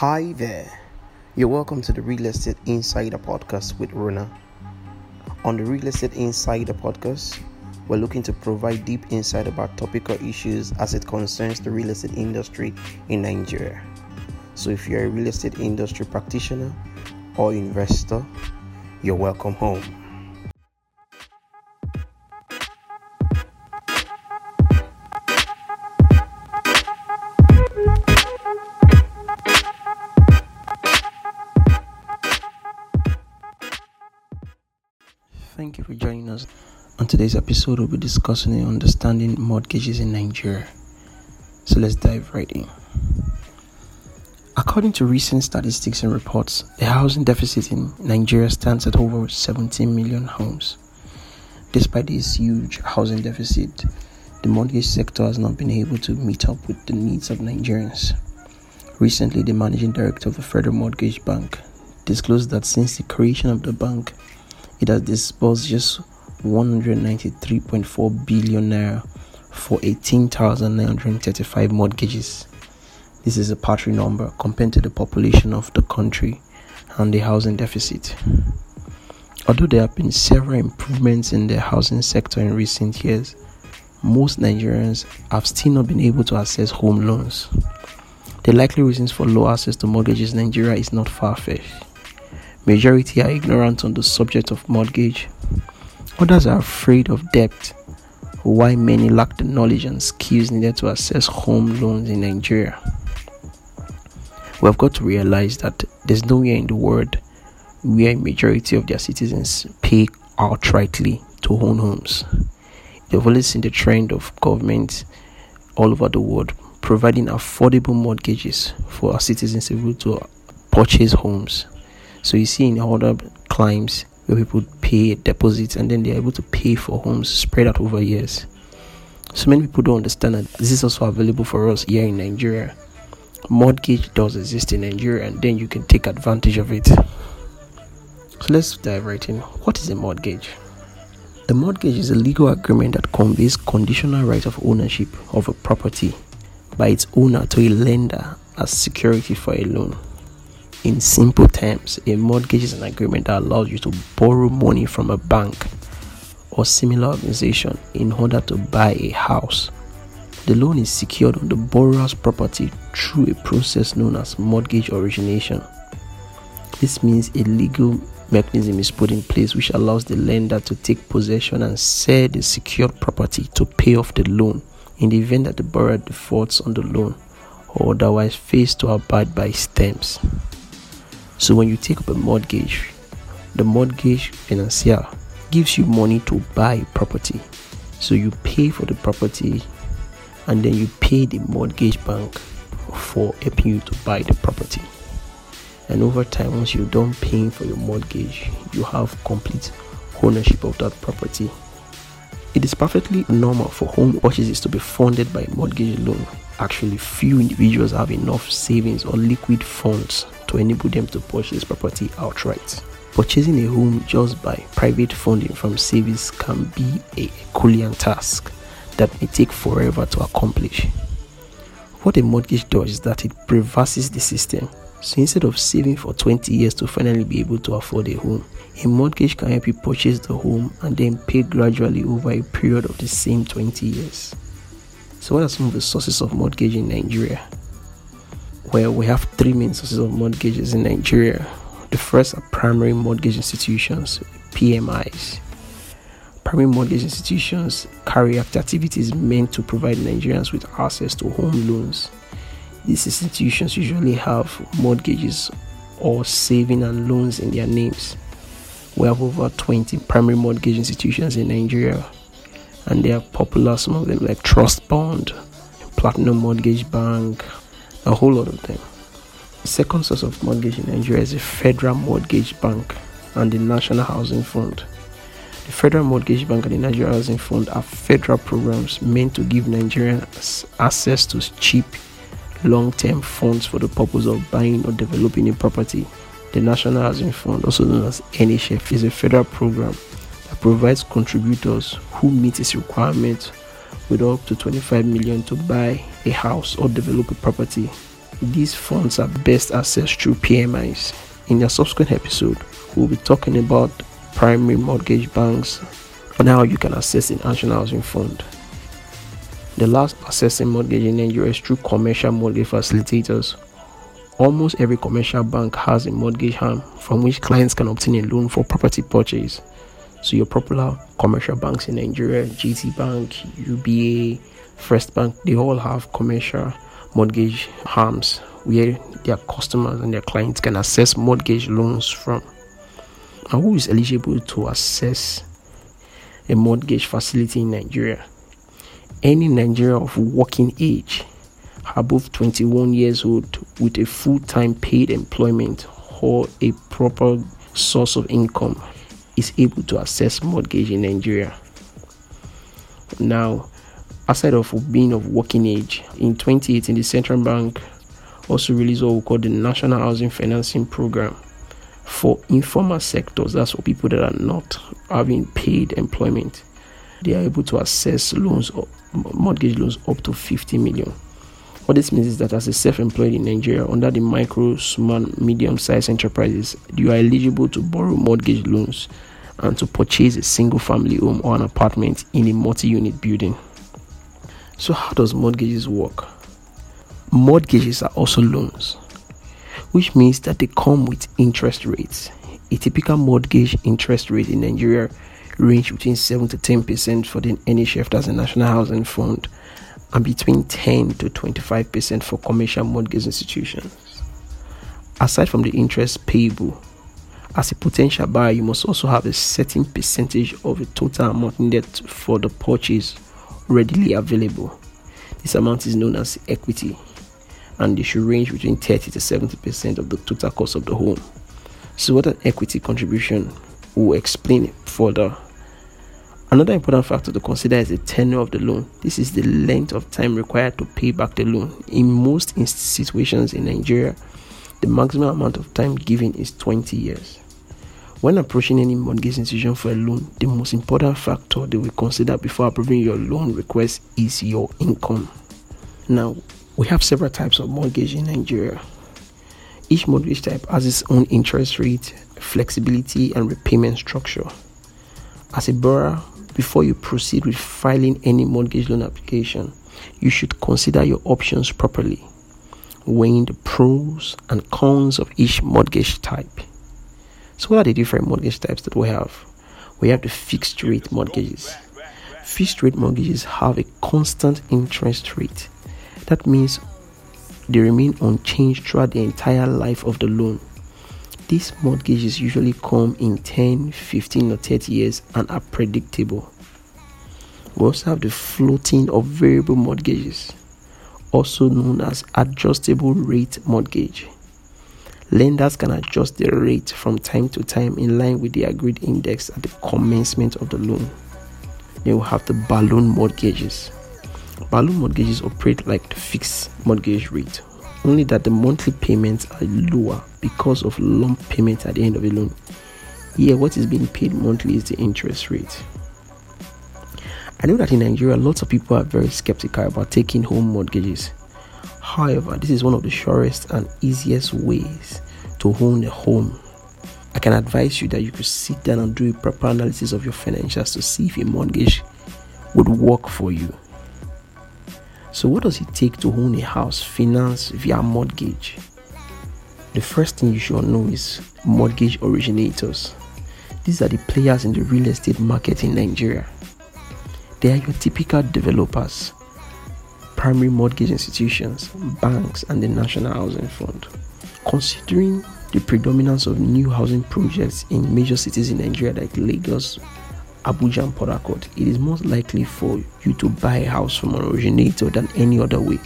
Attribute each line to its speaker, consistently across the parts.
Speaker 1: Hi there. You're welcome to the Real Estate Insider podcast with Rona. On the Real Estate Insider podcast, we're looking to provide deep insight about topical issues as it concerns the real estate industry in Nigeria. So if you're a real estate industry practitioner or investor, you're welcome home. Thank you for joining us. On today's episode, we'll be discussing and understanding mortgages in Nigeria. So let's dive right in. According to recent statistics and reports, the housing deficit in Nigeria stands at over 17 million homes. Despite this huge housing deficit, the mortgage sector has not been able to meet up with the needs of Nigerians. Recently, the managing director of the Federal Mortgage Bank disclosed that since the creation of the bank, it has disbursed just 193.4 billion naira for 18,935 mortgages. This is a paltry number compared to the population of the country and the housing deficit. Although there have been several improvements in the housing sector in recent years, most Nigerians have still not been able to access home loans. The likely reasons for low access to mortgages in Nigeria is not far fetched. Majority are ignorant on the subject of mortgage. Others are afraid of debt, Why many lack the knowledge and skills needed to access home loans in Nigeria. We have got to realize that there's nowhere in the world where a majority of their citizens pay outrightly to own homes. They've always seen the trend of governments all over the world providing affordable mortgages for our citizens able to purchase homes. So you see in other climes where people pay deposits and then they're able to pay for homes spread out over years. So many people don't understand that this is also available for us here in Nigeria. Mortgage does exist in Nigeria and then you can take advantage of it. So let's dive right in. What is a mortgage? The mortgage is a legal agreement that conveys conditional right of ownership of a property by its owner to a lender as security for a loan. In simple terms, a mortgage is an agreement that allows you to borrow money from a bank or similar organization in order to buy a house. The loan is secured on the borrower's property through a process known as mortgage origination. This means a legal mechanism is put in place which allows the lender to take possession and sell the secured property to pay off the loan in the event that the borrower defaults on the loan or otherwise fails to abide by its terms. So when you take up a mortgage, the mortgage financier gives you money to buy property. So you pay for the property and then you pay the mortgage bank for helping you to buy the property. And over time, once you're done paying for your mortgage, you have complete ownership of that property. It is perfectly normal for home purchases to be funded by mortgage loan. Actually, few individuals have enough savings or liquid funds to enable them to purchase property outright. Purchasing a home just by private funding from savings can be a Herculean task that may take forever to accomplish. What a mortgage does is that it reverses the system. So instead of saving for 20 years to finally be able to afford a home, a mortgage can help you purchase the home and then pay gradually over a period of the same 20 years. So, what are some of the sources of mortgage in Nigeria? Well, we have three main sources of mortgages in Nigeria. The first are primary mortgage institutions, PMIs. Primary mortgage institutions carry out activities meant to provide Nigerians with access to home loans. These institutions usually have mortgages or saving and loans in their names. We have over 20 primary mortgage institutions in Nigeria, and they are popular, some of them like Trustbond, Platinum Mortgage Bank, a whole lot of them. The second source of mortgage in Nigeria is the Federal Mortgage Bank and the National Housing Fund. The Federal Mortgage Bank and the Nigeria Housing Fund are federal programs meant to give Nigerians access to cheap, long term funds for the purpose of buying or developing a property. The National Housing Fund, also known as NHF, is a federal program that provides contributors who meet its requirements with up to 25 million to buy a house or develop a property. These funds are best accessed through PMIs. In a subsequent episode, we'll be talking about primary mortgage banks and how you can access the National Housing Fund. The last accessing mortgage in Nigeria is through commercial mortgage facilitators. Almost every commercial bank has a mortgage arm from which clients can obtain a loan for property purchase. So your popular commercial banks in Nigeria, GT Bank, UBA, First Bank, they all have commercial mortgage arms where their customers and their clients can access mortgage loans from. Now, who is eligible to access a mortgage facility in Nigeria? Any Nigerian of working age above 21 years old with a full-time paid employment or a proper source of income is able to access mortgage in Nigeria. Now, aside of being of working age, in 2018 the central bank also released what we call the National Housing Financing Program for informal sectors. That's for people that are not having paid employment. They are able to access loans, or mortgage loans up to 50 million. What this means is that as a self-employed in Nigeria, under the micro, small, medium-sized enterprises, you are eligible to borrow mortgage loans and to purchase a single-family home or an apartment in a multi-unit building. So, how does mortgages work? Mortgages are also loans, which means that they come with interest rates. A typical mortgage interest rate in Nigeria range between 7 to 10 percent for the NHF, as a National Housing Fund, and between 10 to 25% for commercial mortgage institutions. Aside from the interest payable, as a potential buyer, you must also have a certain percentage of the total amount needed for the purchase readily available. This amount is known as equity and it should range between 30 to 70% of the total cost of the home. So, what an equity contribution will explain further Another important factor to consider is the tenure of the loan. This is the length of time required to pay back the loan. In most situations in Nigeria, the maximum amount of time given is 20 years. When approaching any mortgage institution for a loan, the most important factor they will consider before approving your loan request is your income. Now, we have several types of mortgage in Nigeria. Each mortgage type has its own interest rate, flexibility, and repayment structure. As a borrower, before you proceed with filing any mortgage loan application, you should consider your options properly, weighing the pros and cons of each mortgage type. So, what are the different mortgage types that we have? We have the fixed rate mortgages. Fixed rate mortgages have a constant interest rate. That means they remain unchanged throughout the entire life of the loan these mortgages usually come in 10, 15, or 30 years and are predictable. We also have the floating or variable mortgages, also known as adjustable rate mortgage. Lenders can adjust the rate from time to time in line with the agreed index at the commencement of the loan. Then will have the balloon mortgages. Balloon mortgages operate like the fixed mortgage rate, only that the monthly payments are lower because of lump payment at the end of the loan. Here, what is being paid monthly is the interest rate. I know that in Nigeria, lots of people are very skeptical about taking home mortgages. However, this is one of the surest and easiest ways to own a home. I can advise you that you could sit down and do a proper analysis of your financials to see if a mortgage would work for you. So, what does it take to own a house finance via mortgage? The first thing you should know is mortgage originators. These are the players in the real estate market in Nigeria. They are your typical developers, primary mortgage institutions, banks, and the National Housing Fund. Considering the predominance of new housing projects in major cities in Nigeria like Lagos, Abuja and Port Harcourt, it is most likely for you to buy a house from an originator than any other way.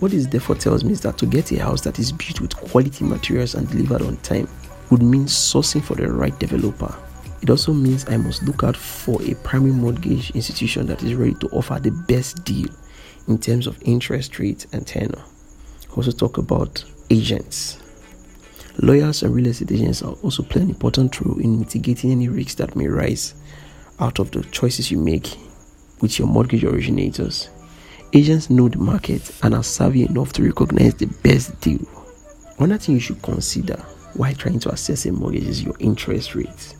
Speaker 1: What this therefore tells me is that to get a house that is built with quality materials and delivered on time would mean sourcing for the right developer. It also means I must look out for a primary mortgage institution that is ready to offer the best deal in terms of interest rate and tenor. Also talk about agents Lawyers and real estate agents are also play an important role in mitigating any risks that may rise out of the choices you make with your mortgage originators. Agents know the market and are savvy enough to recognize the best deal. One thing you should consider while trying to assess a mortgage is your interest rate.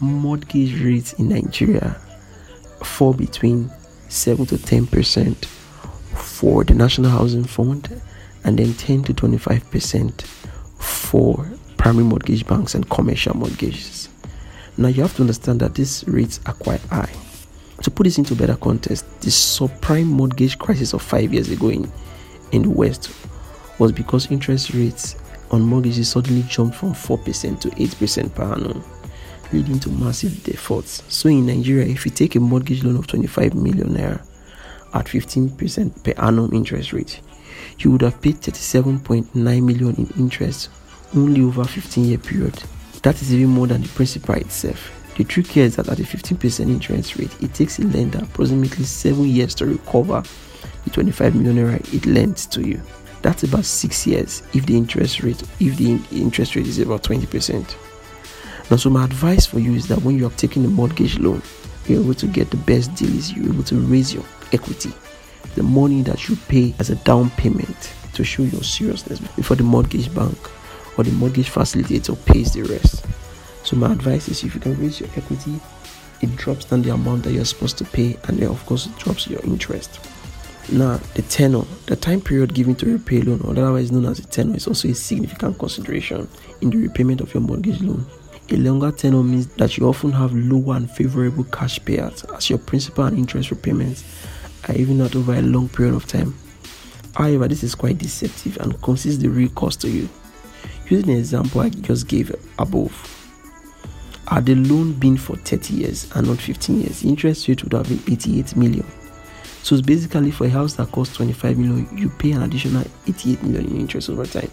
Speaker 1: Mortgage rates in Nigeria fall between 7 to 10 percent for the National Housing Fund and then 10 to 25 percent for primary mortgage banks and commercial mortgages. Now you have to understand that these rates are quite high. To put this into better context, the subprime mortgage crisis of five years ago in, in the West was because interest rates on mortgages suddenly jumped from 4% to 8% per annum, leading to massive defaults. So in Nigeria, if you take a mortgage loan of 25 million naira at 15% per annum interest rate, you would have paid 37.9 million in interest only over 15 year period. That is even more than the principal itself. The trick here is that at a 15% interest rate, it takes a lender approximately 7 years to recover the 25 million naira it lends to you. That's about 6 years if the interest rate if the interest rate is about 20%. Now so my advice for you is that when you are taking a mortgage loan, you're able to get the best deals, you're able to raise your equity. The money that you pay as a down payment to show your seriousness before the mortgage bank or the mortgage facilitator pays the rest. So my advice is if you can raise your equity, it drops down the amount that you're supposed to pay, and then of course it drops your interest. Now, the tenor, the time period given to repay loan, or otherwise known as a tenor, is also a significant consideration in the repayment of your mortgage loan. A longer tenor means that you often have lower and favorable cash payouts as your principal and interest repayments are even not over a long period of time. However, this is quite deceptive and conceals the real cost to you. Using the example I just gave above, had the loan been for 30 years and not 15 years, interest rate would have been 88 million. So it's basically for a house that costs 25 million, you pay an additional 88 million in interest over time.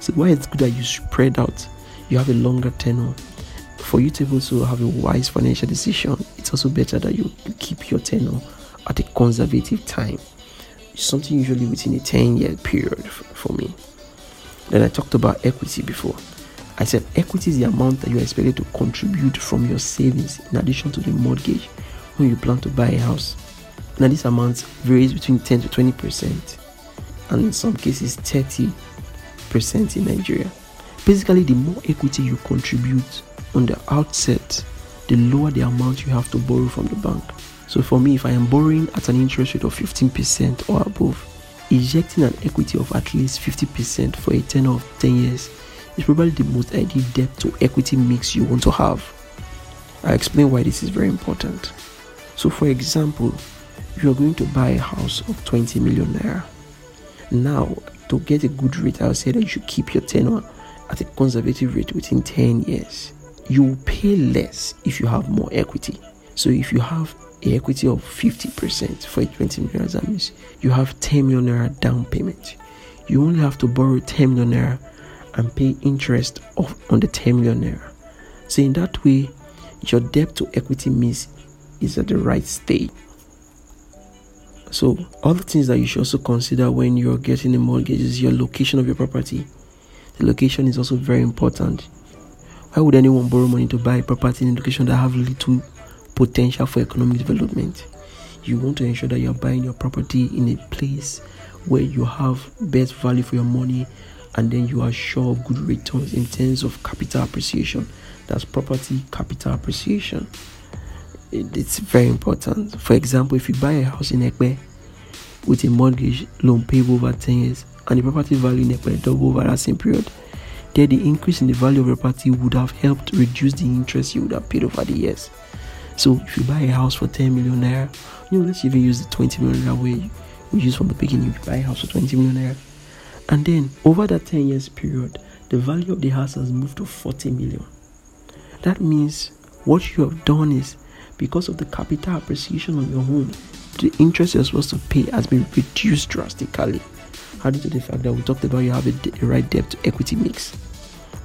Speaker 1: So why it's good that you spread out, you have a longer tenure. For you to be able to have a wise financial decision, it's also better that you keep your tenure at a conservative time. Something usually within a 10 year period for me. Then I talked about equity before. I said equity is the amount that you are expected to contribute from your savings in addition to the mortgage when you plan to buy a house. Now, this amount varies between 10 to 20 percent, and in some cases 30 percent in Nigeria. Basically, the more equity you contribute on the outset, the lower the amount you have to borrow from the bank. So, for me, if I am borrowing at an interest rate of 15% or above, Ejecting an equity of at least 50% for a tenure of 10 years is probably the most ideal debt to equity mix you want to have. I'll explain why this is very important. So, for example, you are going to buy a house of 20 million naira. Now, to get a good rate, I'll say that you should keep your tenure at a conservative rate within 10 years. You will pay less if you have more equity. So, if you have a equity of 50% for a 20 million that means you have 10 million naira down payment. You only have to borrow 10 million naira and pay interest on the 10 million naira. So in that way your debt to equity mix is at the right state so other things that you should also consider when you're getting a mortgage is your location of your property. The location is also very important. Why would anyone borrow money to buy a property in a location that have little potential for economic development. You want to ensure that you're buying your property in a place where you have best value for your money and then you are sure of good returns in terms of capital appreciation. That's property capital appreciation. It's very important. For example, if you buy a house in Ekpe with a mortgage loan payable over 10 years and the property value in Ekpe double over that same period, then the increase in the value of your property would have helped reduce the interest you would have paid over the years. So if you buy a house for 10 million naira, you know, let's even use the 20 million naira way we use from the beginning. You buy a house for 20 million naira. And then over that 10 years period, the value of the house has moved to 40 million. That means what you have done is because of the capital appreciation on your home, the interest you're supposed to pay has been reduced drastically. Added to the fact that we talked about you have a, a right debt to equity mix.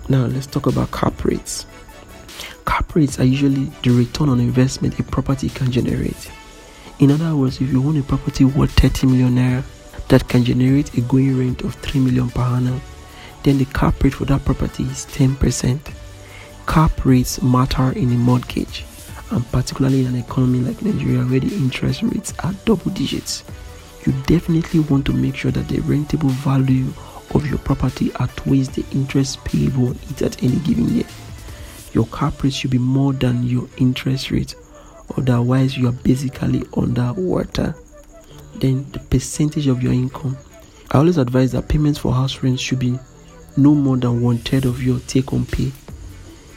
Speaker 1: Now let's talk about cap rates. Cap rates are usually the return on investment a property can generate. In other words, if you own a property worth 30 million naira that can generate a going rent of 3 million per annum, then the cap rate for that property is 10%. Cap rates matter in a mortgage, and particularly in an economy like Nigeria where the interest rates are double digits. you definitely want to make sure that the rentable value of your property outweighs the interest payable on it at any given year. Your cap rate should be more than your interest rate, otherwise, you are basically underwater. Then, the percentage of your income. I always advise that payments for house rent should be no more than one third of your take home pay.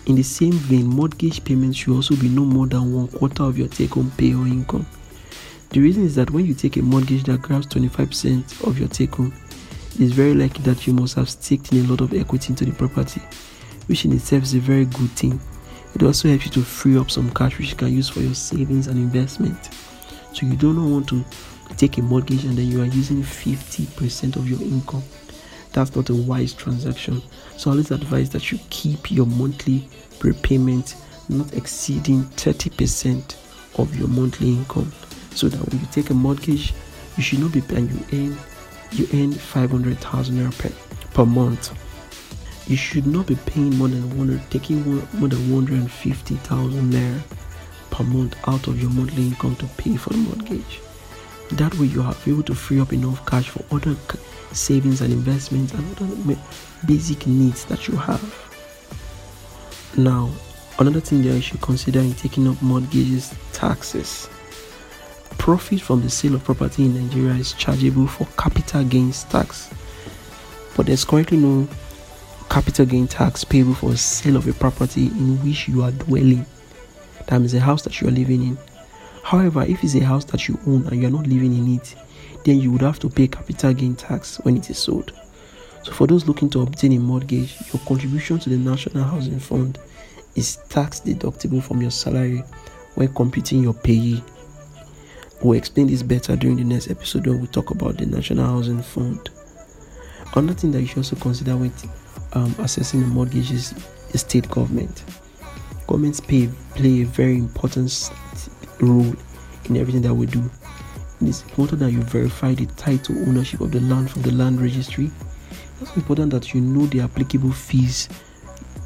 Speaker 1: In the same vein, mortgage payments should also be no more than one quarter of your take home pay or income. The reason is that when you take a mortgage that grabs 25% of your take home, it is very likely that you must have staked in a lot of equity into the property, which in itself is a very good thing. It also helps you to free up some cash which you can use for your savings and investment. So you do not want to take a mortgage and then you are using 50% of your income. That's not a wise transaction. So I always advise that you keep your monthly repayment not exceeding 30% of your monthly income so that when you take a mortgage, you should not be paying you earn you earn 500,000 naira per, per month. You should not be paying more than one taking more than 150,000 naira per month out of your monthly income to pay for the mortgage. That way, you are able to free up enough cash for other savings and investments and other basic needs that you have. Now, another thing that you should consider in taking up mortgages taxes profit from the sale of property in Nigeria is chargeable for capital gains tax, but there's currently no capital gain tax payable for sale of a property in which you are dwelling. That means a house that you are living in. However, if it's a house that you own and you are not living in it, then you would have to pay capital gain tax when it is sold. So, for those looking to obtain a mortgage, your contribution to the National Housing Fund is tax deductible from your salary when computing your PAYE. We'll explain this better during the next episode when we talk about the National Housing Fund. Another thing that you should also consider when um, assessing the mortgages is state government. Governments pay, play a very important role in everything that we do. It is important that you verify the title ownership of the land from the land registry. It's important that you know the applicable fees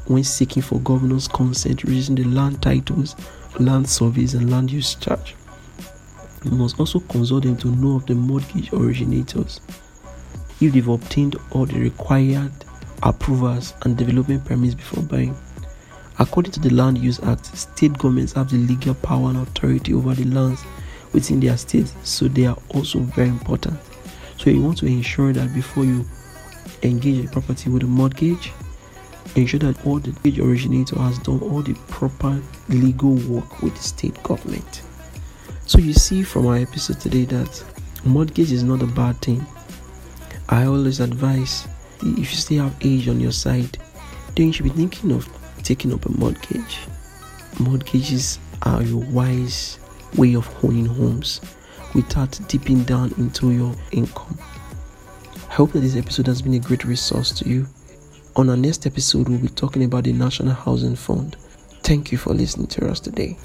Speaker 1: when seeking for governor's consent using the land titles, land surveys, and land use charge. You must also consult them to know of the mortgage originators if they've obtained all the required approvals and development permits before buying. According to the Land Use Act, state governments have the legal power and authority over the lands within their states, so they are also very important. So you want to ensure that before you engage a property with a mortgage, ensure that all the mortgage originator has done all the proper legal work with the state government. So you see from our episode today that mortgage is not a bad thing. I always advise if you still have age on your side, then you should be thinking of taking up a mortgage. Mortgages are your wise way of owning homes without dipping down into your income. I hope that this episode has been a great resource to you. On our next episode, we'll be talking about the National Housing Fund. Thank you for listening to us today.